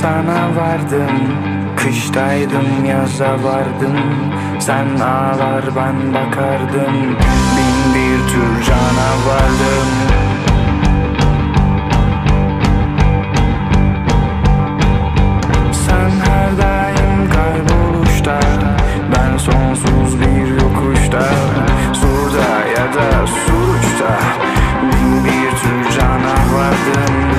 sana vardım Kıştaydım yaza vardım. Sen ağlar ben bakardım. Bin bir tür canavardım Sen her daim kayboluşta Ben sonsuz bir yokuşta Surda ya da suruçta Bin bir tür canavardım